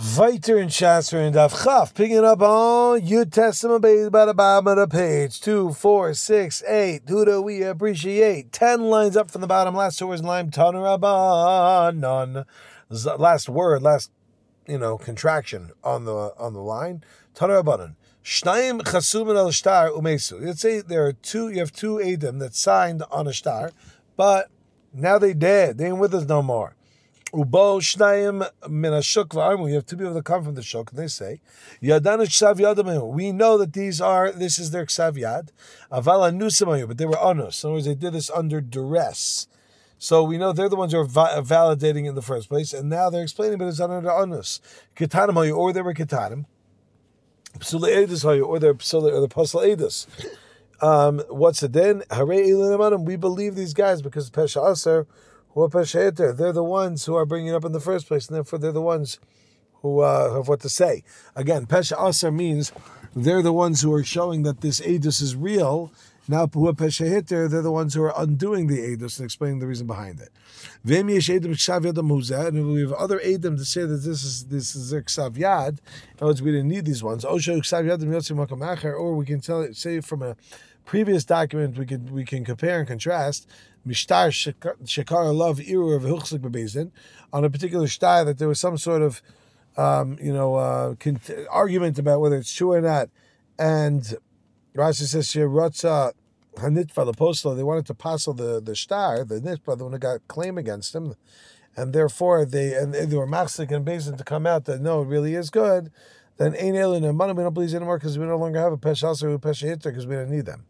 Viter and Shasser and Daf Chaf, picking up on Yud Testament by the bottom of the page. Two, four, six, eight. Who do we appreciate? Ten lines up from the bottom. Last two words in line. Tanurabanan. Last word, last you know contraction on the on the line. Tanurabanan. Shnayim chasumin al shtar umesu. Let's say there are two. You have two Adam that signed on a star, but now they dead. They ain't with us no more. Ubo shnayim min v'armu. You have two people that come from the shuk, and they say. We know that these are this is their ksav yad. Aval anusamayu, but they were anus. In other words, they did this under duress. So we know they're the ones who are va- validating in the first place, and now they're explaining, but it's under anus. Ketanim or they were ketanim. Psula edus or they're psula or the pasal edus. Um, what's it then? We believe these guys because pesha aser they're the ones who are bringing it up in the first place, and therefore they're the ones who uh, have what to say. Again, Pesha means they're the ones who are showing that this Adus is real. Now, Pesha Hitter, they're the ones who are undoing the Adus and explaining the reason behind it. And we have other Adam to say that this is this is their Ksav in other words, we didn't need these ones. Or we can tell it, say from a previous document, we can we can compare and contrast mishtar shekar love iru of hilchsik bebezin on a particular shtar that there was some sort of um, you know uh, argument about whether it's true or not, and Rashi says shirotza hanitva the postal they wanted to passel the the shtar the nitva the one who got claim against him. And therefore, they and they were machzik and bezin to come out that no, it really is good then ain't alien and money we don't believe anymore because we no longer have a pesha or a pesha hitter because we don't need them.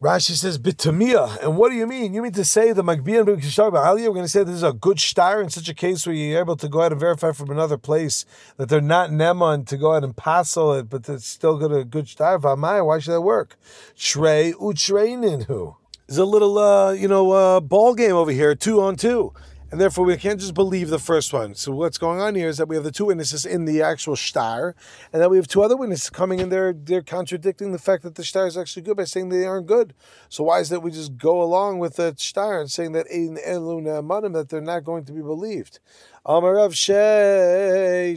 Rashi says bitamia, and what do you mean? You mean to say the magbin b'shtar b'aliyah? We're going to say this is a good star in such a case where you're able to go out and verify from another place that they're not neman to go out and passel it, but it's still got a good star. V'amaya, why should that work? Shrei utreinin who? There's a little, uh, you know, uh, ball game over here, two on two and therefore we can't just believe the first one. So what's going on here is that we have the two witnesses in the actual star, and then we have two other witnesses coming in there. They're contradicting the fact that the star is actually good by saying they aren't good. So why is that we just go along with the star and saying that in eluna that they're not going to be believed? Amarav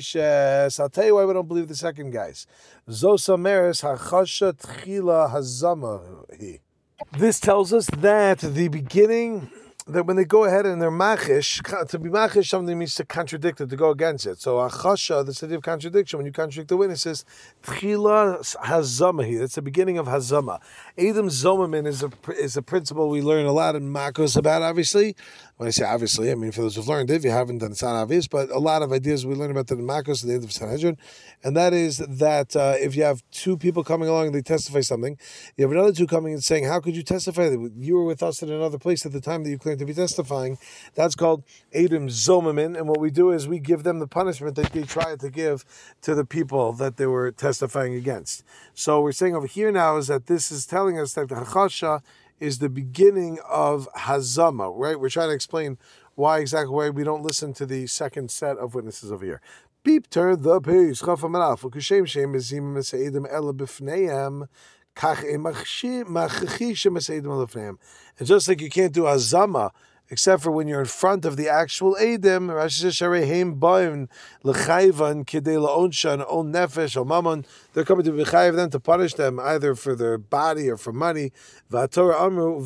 Sheishes. I'll tell you why we don't believe the second guys. Zosameres hachasha tchila hazama. This tells us that the beginning that when they go ahead and they're machish, to be machish something means to contradict it, to go against it. So achasha, the city of contradiction, when you contradict the witnesses, tchila hazamahi. That's the beginning of hazama. Adam zomamin is a is a principle we learn a lot in makos about. Obviously, when I say obviously, I mean for those who've learned it. If you haven't, then it's not obvious. But a lot of ideas we learn about the makos at the end of Sanhedrin, and that is that uh, if you have two people coming along and they testify something, you have another two coming and saying, "How could you testify that you were with us in another place at the time that you claimed to be testifying?" That's called Adam Zomamin, and what we do is we give them the punishment that they tried to give to the people that they were testifying against. So we're saying over here now is that this is telling us that the Hachasha is the beginning of Hazama, right? We're trying to explain why exactly why we don't listen to the second set of witnesses over here. Beep turn the page. B'fneihem. Eh, and just like you can't do Hazama except for when you're in front of the actual Mammon, they're coming to be chayiv them to punish them either for their body or for money. Amru,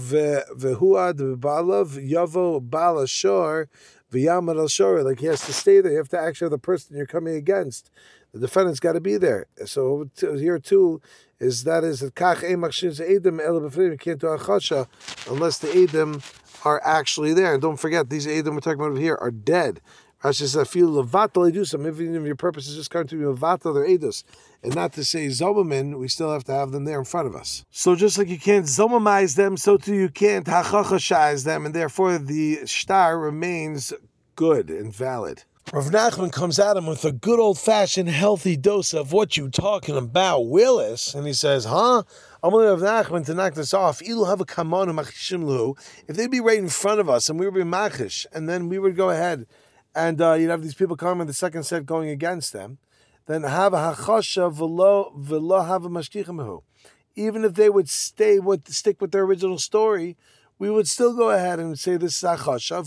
Yavo, Bala Shor, V'yamad al Shor, like he has to stay there. You have to actually have the person you're coming against. The defendant's got to be there. So here too is that is that kach edim can't do achasha unless the edim are actually there. And don't forget, these Edom we're talking about here are dead. Rashi says, feel levatal edusam. Even if your purpose is just coming to be levatal their edus, and not to say zomamin, we still have to have them there in front of us. So just like you can't zomamize them, so too you can't hachachashize them, and therefore the star remains good and valid. Rav Nachman comes at him with a good old fashioned healthy dose of what you talking about, Willis, and he says, "Huh? I'm only Rav Nachman to knock this off. If they'd be right in front of us and we would be machish, and then we would go ahead, and uh, you'd have these people coming in the second set going against them, then have a hachasha velo velo have a mashkichamehu. Even if they would stay with stick with their original story, we would still go ahead and say this is achasha,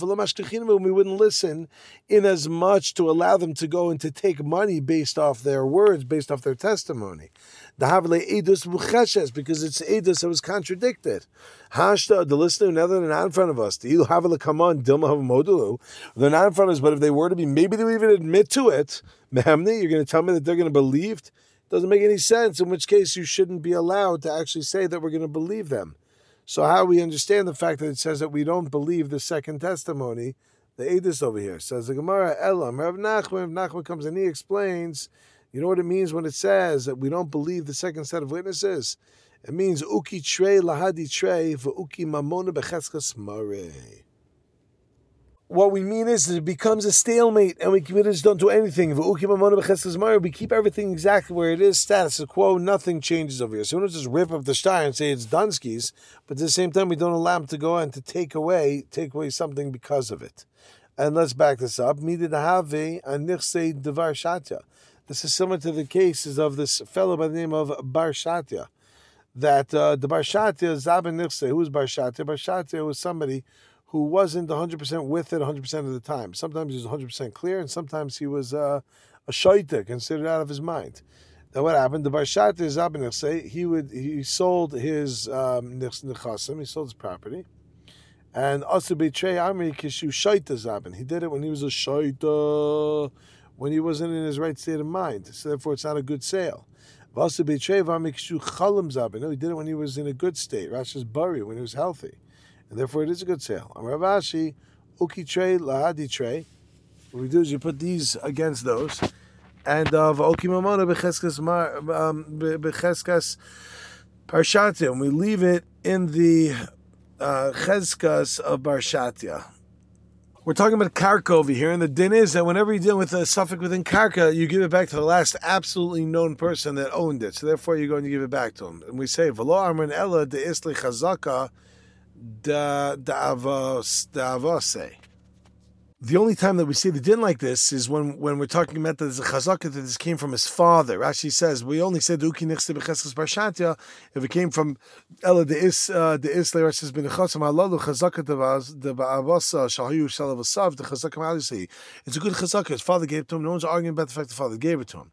and we wouldn't listen in as much to allow them to go and to take money based off their words, based off their testimony. Because it's edus that was contradicted. Hashta, the listener, now they're not in front of us. They're not in front of us, but if they were to be, maybe they would even admit to it. Mehemni, you're going to tell me that they're going to believe? Doesn't make any sense. In which case, you shouldn't be allowed to actually say that we're going to believe them. So how we understand the fact that it says that we don't believe the second testimony, the Edis over here says the Gemara Elam Rav Nachman. Rav Nachman comes and he explains. You know what it means when it says that we don't believe the second set of witnesses? It means uki trey lahadi trey uki mamona becheskas mare what we mean is it becomes a stalemate and we just don't do anything. We keep everything exactly where it is, status quo, nothing changes over here. So we don't just rip up the star and say it's Dunsky's, but at the same time we don't allow him to go and to take away, take away something because of it. And let's back this up. This is similar to the cases of this fellow by the name of Bar Shatya. That uh, the Bar Shatya, Zabin Nirse, who was Bar Shatya? Bar Shatya was somebody who wasn't 100% with it 100% of the time. Sometimes he was 100% clear, and sometimes he was uh, a shaita, considered out of his mind. Now, what happened? The Barshat is say he would he sold his um, he sold his property, and also betray Amri kishu shaita zabin. He did it when he was a shaita, when he wasn't in his right state of mind. So therefore, it's not a good sale. Also betray Amri kishu chalim zabin. No, he did it when he was in a good state. Rasha's bari when he was healthy and therefore it is a good sale. What we do is you put these against those, and of uh, oki mamona becheskas um, becheskas parshatia, and we leave it in the uh, cheskas of barshatia. We're talking about karka over here, and the din is that whenever you deal with a suffix within karka, you give it back to the last absolutely known person that owned it. So therefore, you're going to give it back to him. And we say, "V'lo amrin ella de isli chazaka." Da da avose. The only time that we see the din like this is when, when we're talking about the chazaka that this came from his father. Rashi says we only said uki nechse becheskes barshatia if it came from ela de is uh, de is le says ben chasam alalu chazaka de ba'avasa shahayu shalavasav the chazaka malisi. It's a good chazaka. His father gave it to him. No one's arguing about the fact the father gave it to him.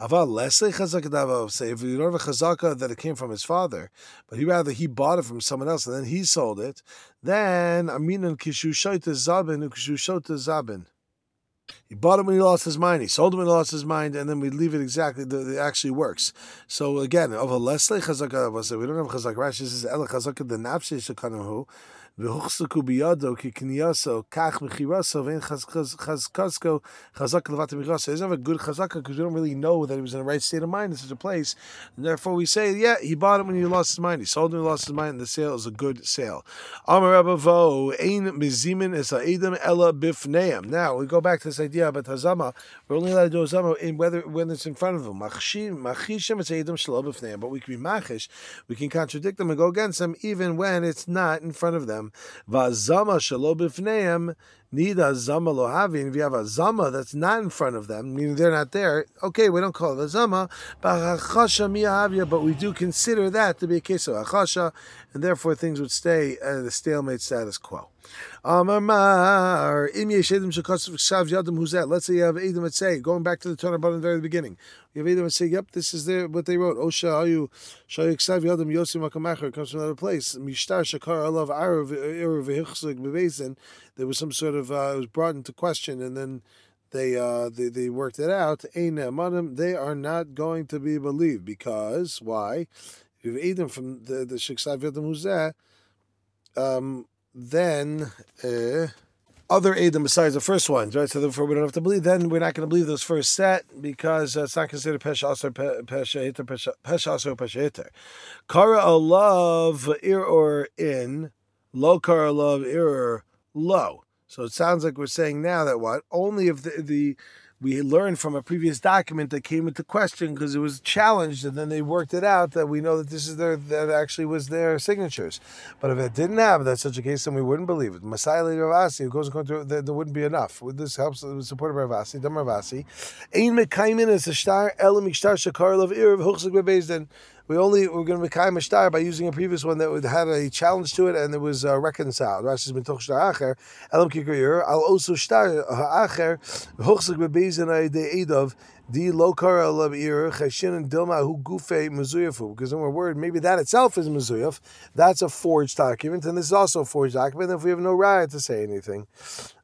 Aval lesle chazaka say if you don't have chazaka that it came from his father, but he rather he bought it from someone else and then he sold it, then aminan kishu shaita zabin kishu shota zabin. He bought it when he lost his mind. He sold it when he lost his mind, and then we leave it exactly. It actually works. So again, of a lesle we don't have chazaka. Rashi says ela chazaka the nafshi shekanahu. והוחזקו בידו כקנייסו, כך מכירסו, ואין חזקסקו chazaka levat michasa. He doesn't have a good chazaka because we don't really know that he was in the right state of mind in such a place. And therefore, we say, yeah, he bought it when he lost his mind. He sold it when he lost his mind, and the sale is a good sale. Amar Vo, ein mizimin es ha'edim ella bifneim. Now, we go back to this idea about hazama. We're only allowed to do hazama in whether when it's in front of them. Machishim es ha'edim shelo bifneim. But we can be machish. We can contradict them and go against them even when it's not in front of them Vazama shalo bifneim need a zama lohavin. If you have a zama that's not in front of them, meaning they're not there, okay, we don't call it a zama, but we do consider that to be a case of achasha, and therefore things would stay at the stalemate status quo. Let's say you have Edom that say, going back to the Torah button very the very beginning. You have Edom that say, yep, this is their, what they wrote. Osha ayu shayu ksav yadam yosim akamacher comes from another place. Mishtar shakar alav arav erav v'hichsig b'beizin. There was some sort of, uh, it was brought into question and then they uh, they, they worked it out. They are not going to be believed because why? If you have Edom from the the Shiksav Yadam Huzeh, um, then uh, other Adam besides the first ones, right? So therefore, we don't have to believe. Then we're not going to believe those first set because uh, it's not considered pesha aser pesha iter pesha aser pesha iter. Kara alav ir or in low kara alav ir low. So it sounds like we're saying now that what only if the the we learned from a previous document that came into question because it was challenged and then they worked it out that we know that this is their that actually was their signatures. But if it didn't have that such a case, then we wouldn't believe it. Masai Ravasi, who goes according to there, wouldn't be enough. This helps with support of Ravasi, Dam Ravasi. Ein mekaimin is a star elam shtar shakar of ir of huchzik bebezdin. We only we're going to make a star by using a previous one that had a challenge to it and it was uh, reconciled. Rashi's told star acher elam kikir al also star ha'acher hochsik bebezin de edov di lokar alabir chashin and dilma who gufe mezuyafu because we're worried maybe that itself is mezuyaf. That's a forged document and this is also a forged document. If we have no right to say anything,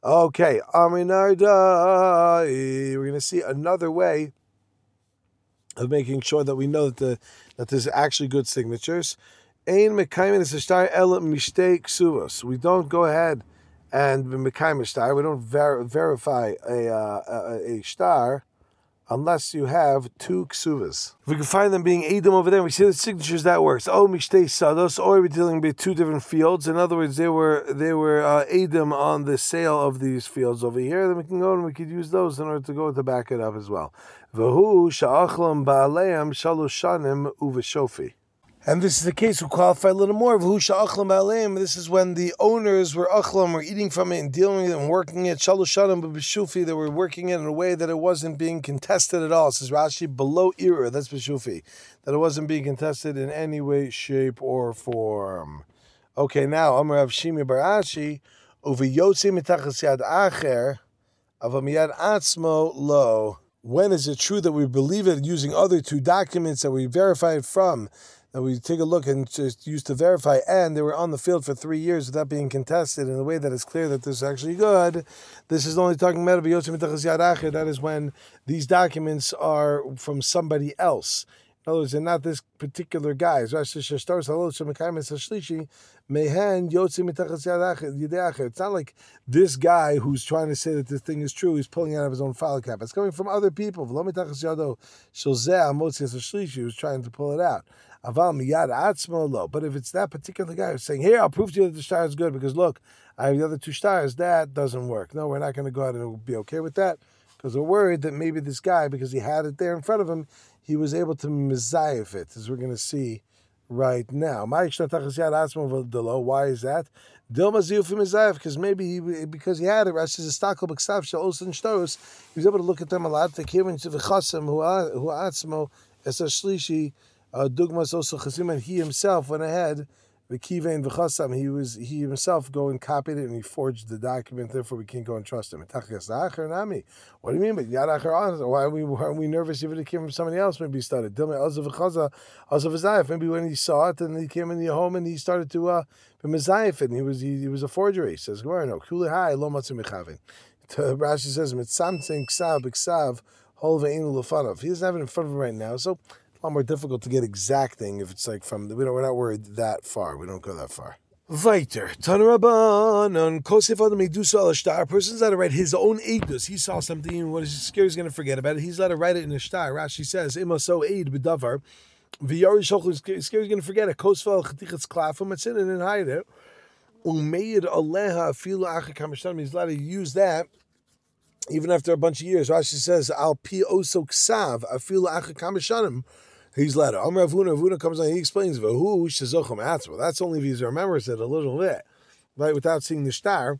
okay, Aminarda, we're going to see another way of making sure that we know that the that there's actually good signatures. Ein mekayim is a star el. We don't go ahead and mekayim star. We don't ver- verify a, uh, a, a star unless you have two ksuvas. If we can find them being Edom over there, we see the signatures that works. Oh, mishtei sados, or we're dealing with two different fields. In other words, they were they were uh, Edom on the sale of these fields over here. Then we can go and we could use those in order to go to back it up as well. V'hu sha'achlam ba'aleim. And this is the case. We qualify a little more. This is when the owners were achlam, were eating from it and dealing with it and working it. Shalushanim b'shufi, they were working it in a way that it wasn't being contested at all. It says Rashi below ira. That's b'shufi, that it wasn't being contested in any way, shape, or form. Okay, now Amar Rav Shimi Barashi uviyotzi mitachas yad acher avamiyad atzmo lo. When is it true that we believe it using other two documents that we verified from? that we take a look and just use to verify, and they were on the field for three years without being contested in a way that is clear that this is actually good. This is only talking about that is when these documents are from somebody else. In other words, they're not this particular guy. It's not like this guy who's trying to say that this thing is true. He's pulling out of his own file cap. It's coming from other people. Who's trying to pull it out. But if it's that particular guy who's saying, "Here, I'll prove to you that the star is good," because look, I have the other two stars. That doesn't work. No, we're not going to go out and be okay with that because we're worried that maybe this guy, because he had it there in front of him, he was able to mizayif it, as we're going to see right now. Why is that? Because maybe he, because he had it, Rashi says, "Stakel b'ksav shalos and shtos." He was able to look at them a lot. The kivin to v'chasam who atzmo es a shlishi uh, Dugmas also Chasim, and he himself went ahead. Kivain v'chasam, he was he himself go and copied it and he forged the document. Therefore, we can't go and trust him. What do you mean? But yad Why are we why are we nervous if it came from somebody else? Maybe he started. Maybe when he saw it and he came in the home and he started to uh mezayif and he was he, he was a forgery. He says no kulihai lo matzim. Rashi says mitzamtzing ksav b'ksav hol ve'inu lefanav. He doesn't have it in front of him right now, so a lot more difficult to get exacting if it's like from we don't we're not worried that far. We don't go that far. Weiter. Tanaraban on Kosef Adam Medusa al Shtar. A person's allowed to write his own Eidus. He saw something and what is scared he's going to forget about it. He's allowed to write it in a Shtar. Rashi says, Imaso Eid B'davar. V'yari is scared he's going to forget it. Kosef Chatichatz Klafim. It's in it and hide it. Umeid Aleha Afilu Acha Kamashtanim. He's allowed to use that even after a bunch of years. Rashi says, Al Pi Oso Ksav Afilu Acha Kamashtanim he's led. Amr Avuna, Avuna comes on, he explains, Vahu Shazochem Atzma. That's only if he remembers it a little bit, right, without seeing the star.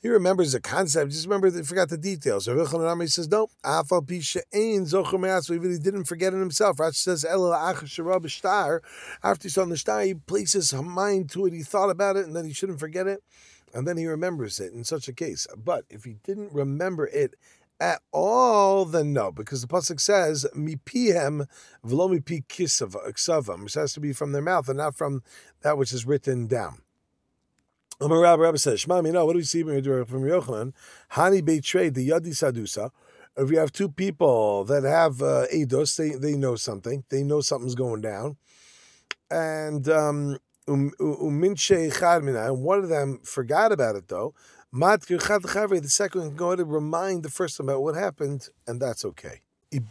He remembers the concept, just remember, he forgot the details. So He says, no, Afal Pisha Ain Zochem Atzma, even he didn't forget it himself. Rashi says, El Ach star. After he saw the star, he places his mind to it, he thought about it, and then he shouldn't forget it. And then he remembers it in such a case. But if he didn't remember it at all, then no, because the pasuk says mipihem v'lo mipi kisavam, which has to be from their mouth and not from that which is written down. Amar Rabbi Rabbi says, Shema, you know, what do we see from Yochanan? Hani betrayed the yadi sadusa. If you have two people that have uh, eidos, they they know something. They know something's going down, and um, um, um, one of them forgot about it though. The second can go ahead and remind the first one about what happened, and that's okay. What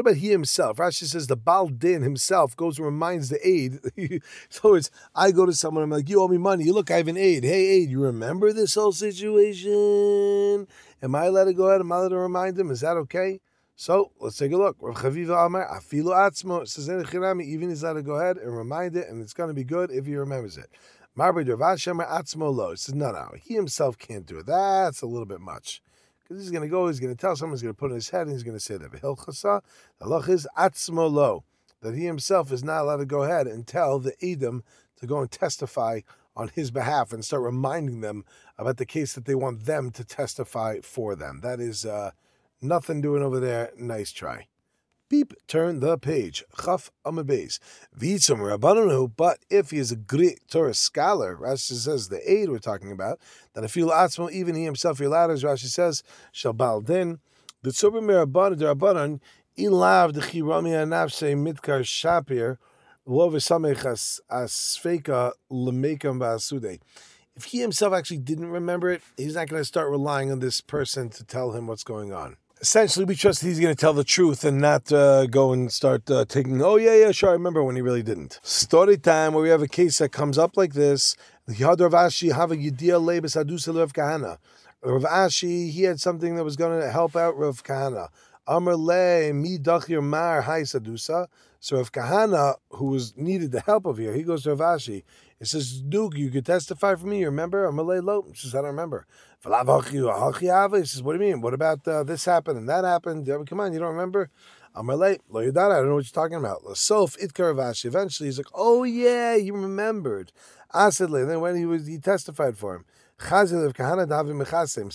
about he himself? Rashi says the Baldin himself goes and reminds the aid. so it's I go to someone, I'm like, you owe me money. You look, I have an aid. Hey, aid, you remember this whole situation? Am I allowed to go ahead? Am I allowed to remind him? Is that okay? So let's take a look. Rav Chaviva Amar Afilu Atzmo says even he's allowed to go ahead and remind it, and it's going to be good if he remembers it. Marbe Rav Atzmo Lo says no, no, he himself can't do it. That's a little bit much. Because he's going to go, he's going to tell someone, he's going to put in his head, and he's going to say that. The halach is atzmo that he himself is not allowed to go ahead and tell the Edom to go and testify on his behalf and start reminding them about the case that they want them to testify for them. That is uh, nothing doing over there. Nice try. Beep, turn the page. Chaf amabes. Vitzum rabbananu, but if he is a great Torah scholar, Rashi says the aid we're talking about, that if you atzmo, even he himself, your ladders, Rashi says, shall baldin. The tzubim rabbanan, the rabbanan, ilav the chirami anavse mitkar shapir, lo v'samech asfeka lemekam ba'asude. If he himself actually didn't remember it, he's not going to start relying on this person to tell him what's going on essentially we trust he's going to tell the truth and not uh, go and start uh, taking oh yeah yeah sure i remember when he really didn't story time where we have a case that comes up like this Rav Ashi he had something that was going to help out Rav Kahana. Amr Mi Dachir Mar Hai Sadusa. So Rav Kahana, who was needed the help of here, he goes to Rav Ashi. He says, Duke, you could testify for me. You remember? Amr Le Lo. He says, I don't remember. He says, What do you mean? What about uh, this happened and that happened? Come on, you don't remember? Lo Yadara. I don't know what you're talking about. Sof Itkar Rav Ashi. Eventually, he's like, Oh yeah, you remembered. Asidle. And then when he was, he testified for him. So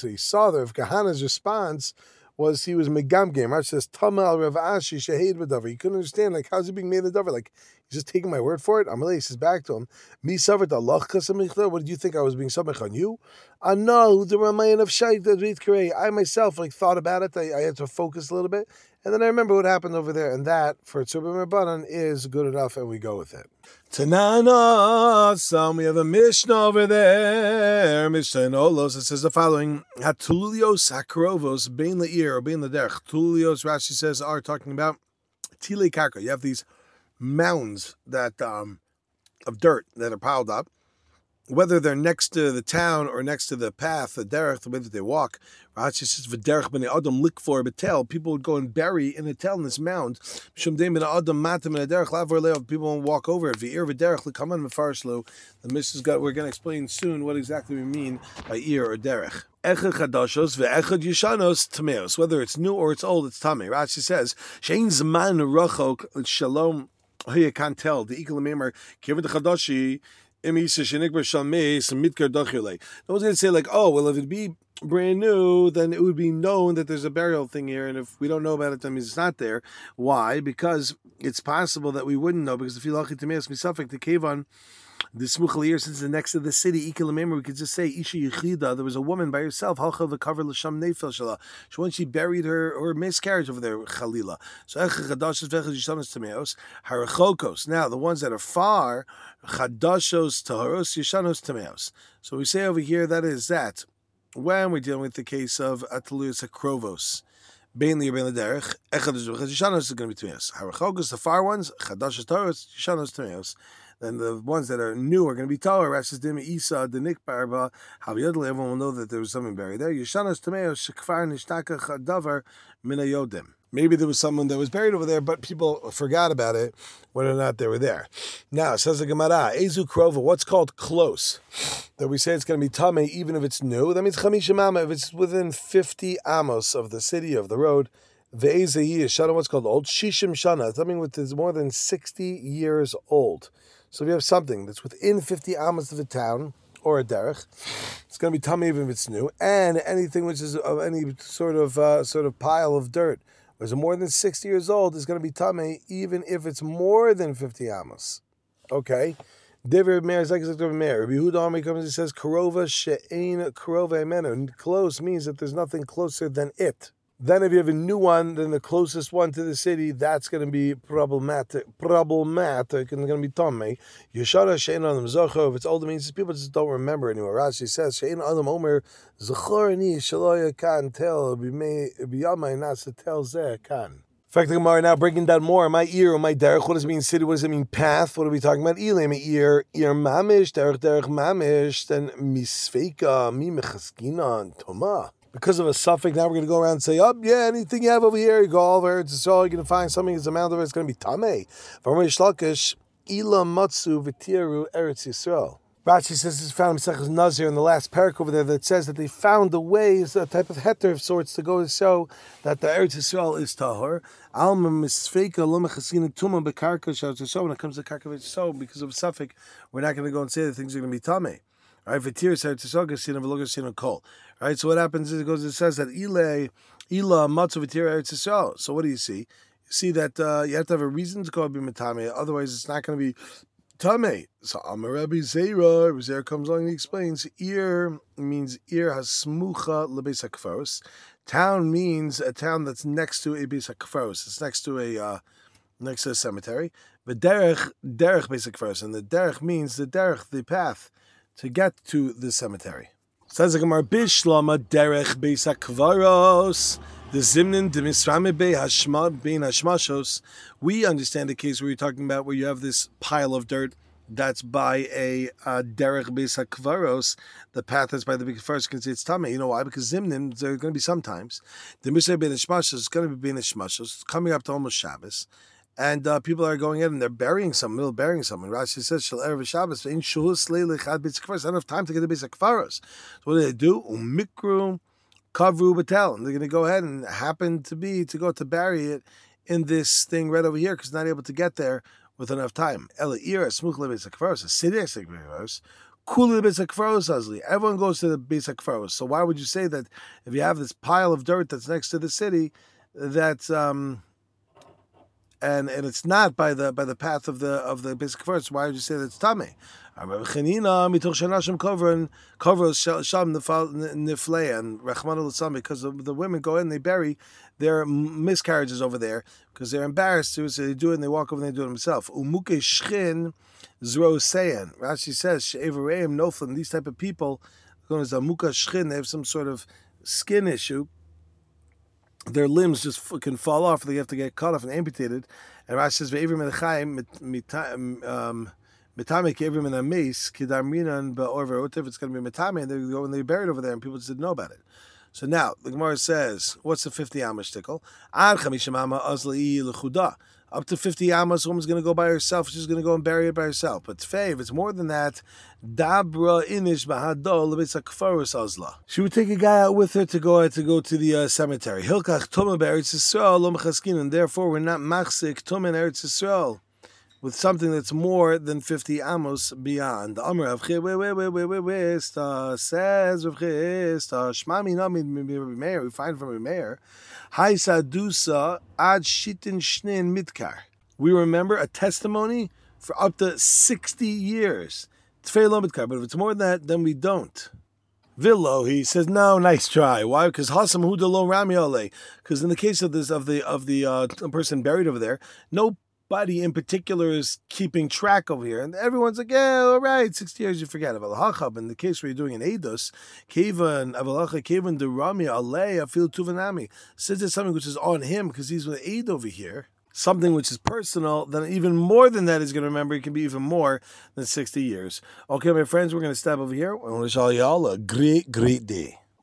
he saw that if Kahana's response was he was megamgam. Rashi says Tamal Rav Ashi Shahid B'Davar. He couldn't understand like how's he being made a davar? Like he's just taking my word for it. Amalei he says back to him, Mi Savart Allah What did you think I was being samech on you? I know the Ramayan of Shaykh Kare. I myself like thought about it. I, I, had to focus a little bit, and then I remember what happened over there, and that for Tzubim Rabbanan is good enough, and we go with it. Tanana, some we have a Mishnah over there. Mishnah in Olos. It says the following: Hatulios Hakrovos Bein Leir or Bein Lederch. Tulios Rashi says are talking about Tile Kaka. You have these mounds that um, of dirt that are piled up whether they're next to the town or next to the path, the derech, the way that they walk. Rashi says, "V'derech b'nei adam likfor betel." People would go and bury in a tel in this mound. Shum deim b'nei adam matam a derech lavor leov. People won't walk over it. V'ir v'derech l'kaman mefarshlu. The mishnah's got. We're going to explain soon what exactly we mean by ear or derech. Echad chadashos ve'echad yishanos tameos. Whether it's new or it's old, it's tame. Rashi says, "Shein zman rachok shalom." You can't tell. The equal memer kiven the chadashi no one's going to say like, oh, well, if it'd be brand new, then it would be known that there's a burial thing here, and if we don't know about it, that means it's not there. Why? Because it's possible that we wouldn't know because if you look at the misafik, the cave on the Smuchal since the next to the city, Ikilamemra, we could just say Isha Yechida, there was a woman by herself, Halcha the cover Lasham Nefel Shala. So when she buried her or miscarriage over there, Chalila. So Echadashos Vechad Yishanos Tameos, Harachokos. Now the ones that are far, Chadashos Taharos Yishanos Tameos. So we say over here that is that when we're dealing with the case of Ataluyas Akrovos. Mainly Bein Derech, Echad is Yishanos is going to be Tameos. Harachokos, the far ones, Chadashos Taharos Yishanos Tameos then the ones that are new are going to be taller. Rashes Dim Isa, the Nick Barba, Haviyadl, everyone will know that there was something buried there. Yeshanas Tameo, Shekfar Nishtaka Chadavar Minayodim. Maybe there was someone that was buried over there, but people forgot about it, whether or not they were there. Now, says the Gemara, Ezu Krova, what's called close? That we say it's going to be Tame even if it's new. That means Chamishimama, if it's within 50 amos of the city, of the road. Ve'ezehi is Shana, what's called old? Shishim Shana, something with is more than 60 years old. So if you have something that's within 50 amos of a town or a derech, it's going to be tummy even if it's new, and anything which is of any sort of uh, sort of pile of dirt, is more than 60 years old, is going to be tummy even if it's more than 50 amas. Okay. David Meir is like David Meir. Rabbi Yehuda Army comes and says, "Karova she'ein karova emenu." Close means that there's nothing closer than it. Then, if you have a new one, then the closest one to the city, that's going to be problematic. Problematic and going to be tomei. Yeshara shein adam zocher. If it's older, means people just don't remember anymore. Rashi says shein adam omer zechorani shaloya kan tel biyamai nasa tel zeh kan. In fact, the Gemara now breaking down more. My ear or my derech. What does it mean city? What does it mean path? What are we talking about? Elam ear, ear mamish, derech derech mamish. Then misfeika mi mechaskina toma because of a suffix, now we're going to go around and say, oh, yeah, anything you have over here, you go all over, it's all you're going to find something is amount of it, it's going to be tameh. Ila matsu v'tiru eretz Yisrael. Rashi says this found Mesechus Nazir in the last parak over there that says that they found a way, a type of heter of sorts to go to show that the Eretz Yisrael is tahor. Alma misfeika lo mechasina tuma bekarka shal When it comes to karka so because of suffix, we're not going to go and say that things are going to be tame. Right? Right? So what happens is it goes. It says that ile ila v'tir Eretz. So what do you see? You see that uh, you have to have a reason to go be matame. Otherwise, it's not going to be Tame. So Amarabi Zera, Zera comes along and explains, ear means ear has smucha lebes hakfaros. Town means a town that's next to a bes hakfaros. It's next to a uh, next to a cemetery. But derech, derech bes hakfaros. And the derech means the derech, the path to get to the cemetery. Says the Gemara, Bishlama derech. The Zimnin Hashmashos, we understand the case where you're talking about where you have this pile of dirt that's by a uh, derech beis hakvaros, the path that's by the big first can say it's tame. You know why? Because zimnim there are going to be sometimes the misay ben ishmashos is going to be ben ishmashos coming up to almost Shabbos, and uh, people are going in and they're burying some, middle burying someone. Rashi says shal erev Shabbos in shuhus leilichad beis hakvaros. I don't have time to get the beis. So what do they do? Umikru Kavru Batel. And they're going to go ahead and happen to be to go to bury it in this thing right over here because not able to get there with enough time. Ela ira smuch lebes Kuli b'etzikvaros asli. Everyone goes to the beis So why would you say that if you have this pile of dirt that's next to the city, that um, and and it's not by the by the path of the of the basic first. Why would you say that it's tame? because the women go in, they bury their miscarriages over there because they're embarrassed to, so they do it and they walk over and they do it themselves. Zroseyan. Rashi says she'evareim. These type of people, they have some sort of skin issue their limbs just can fall off. They have to get cut off and amputated. And Rashi says, "Ve'evrim elchayim um, mitame ke'evrim in a mace kidamrinan otev." It's going to be mitame, and they go and they bury it over there, and people just didn't know about it. So now the Gemara says, "What's the fifty amish tickle?" Up to 50 amas, a woman's going to go by herself. She's going to go and bury it by herself. But tfei, if it's more than that, dabra inish azla. She would take a guy out with her to go to go to the uh, cemetery. Hilkach tuma be'eretz Yisrael and therefore we're not machzik tuma Eretz Yisrael with something that's more than 50 amos beyond. Says Shmami Nami Meir, we find from Meir, Hai Sadusa Ad Shitin Shnin Mitkar. We remember a testimony for up to 60 years. But if it's more than that, then we don't. Villo, he says, no, nice try. Why? Because Hasam Hudalo Ramiole. Because in the case of this of the of the uh, person buried over there, no Buddy in particular is keeping track over here. And everyone's like, yeah, all right, 60 years you forget. Avalachab, in the case where you're doing an Eidos, Kevan, Avalacha, Kevan, Durami, Ale, Afil Tuvanami. Since it's something which is on him because he's with Aid over here, something which is personal, then even more than that he's going to remember. It can be even more than 60 years. Okay, my friends, we're going to step over here. I want to wish all y'all a great, great day.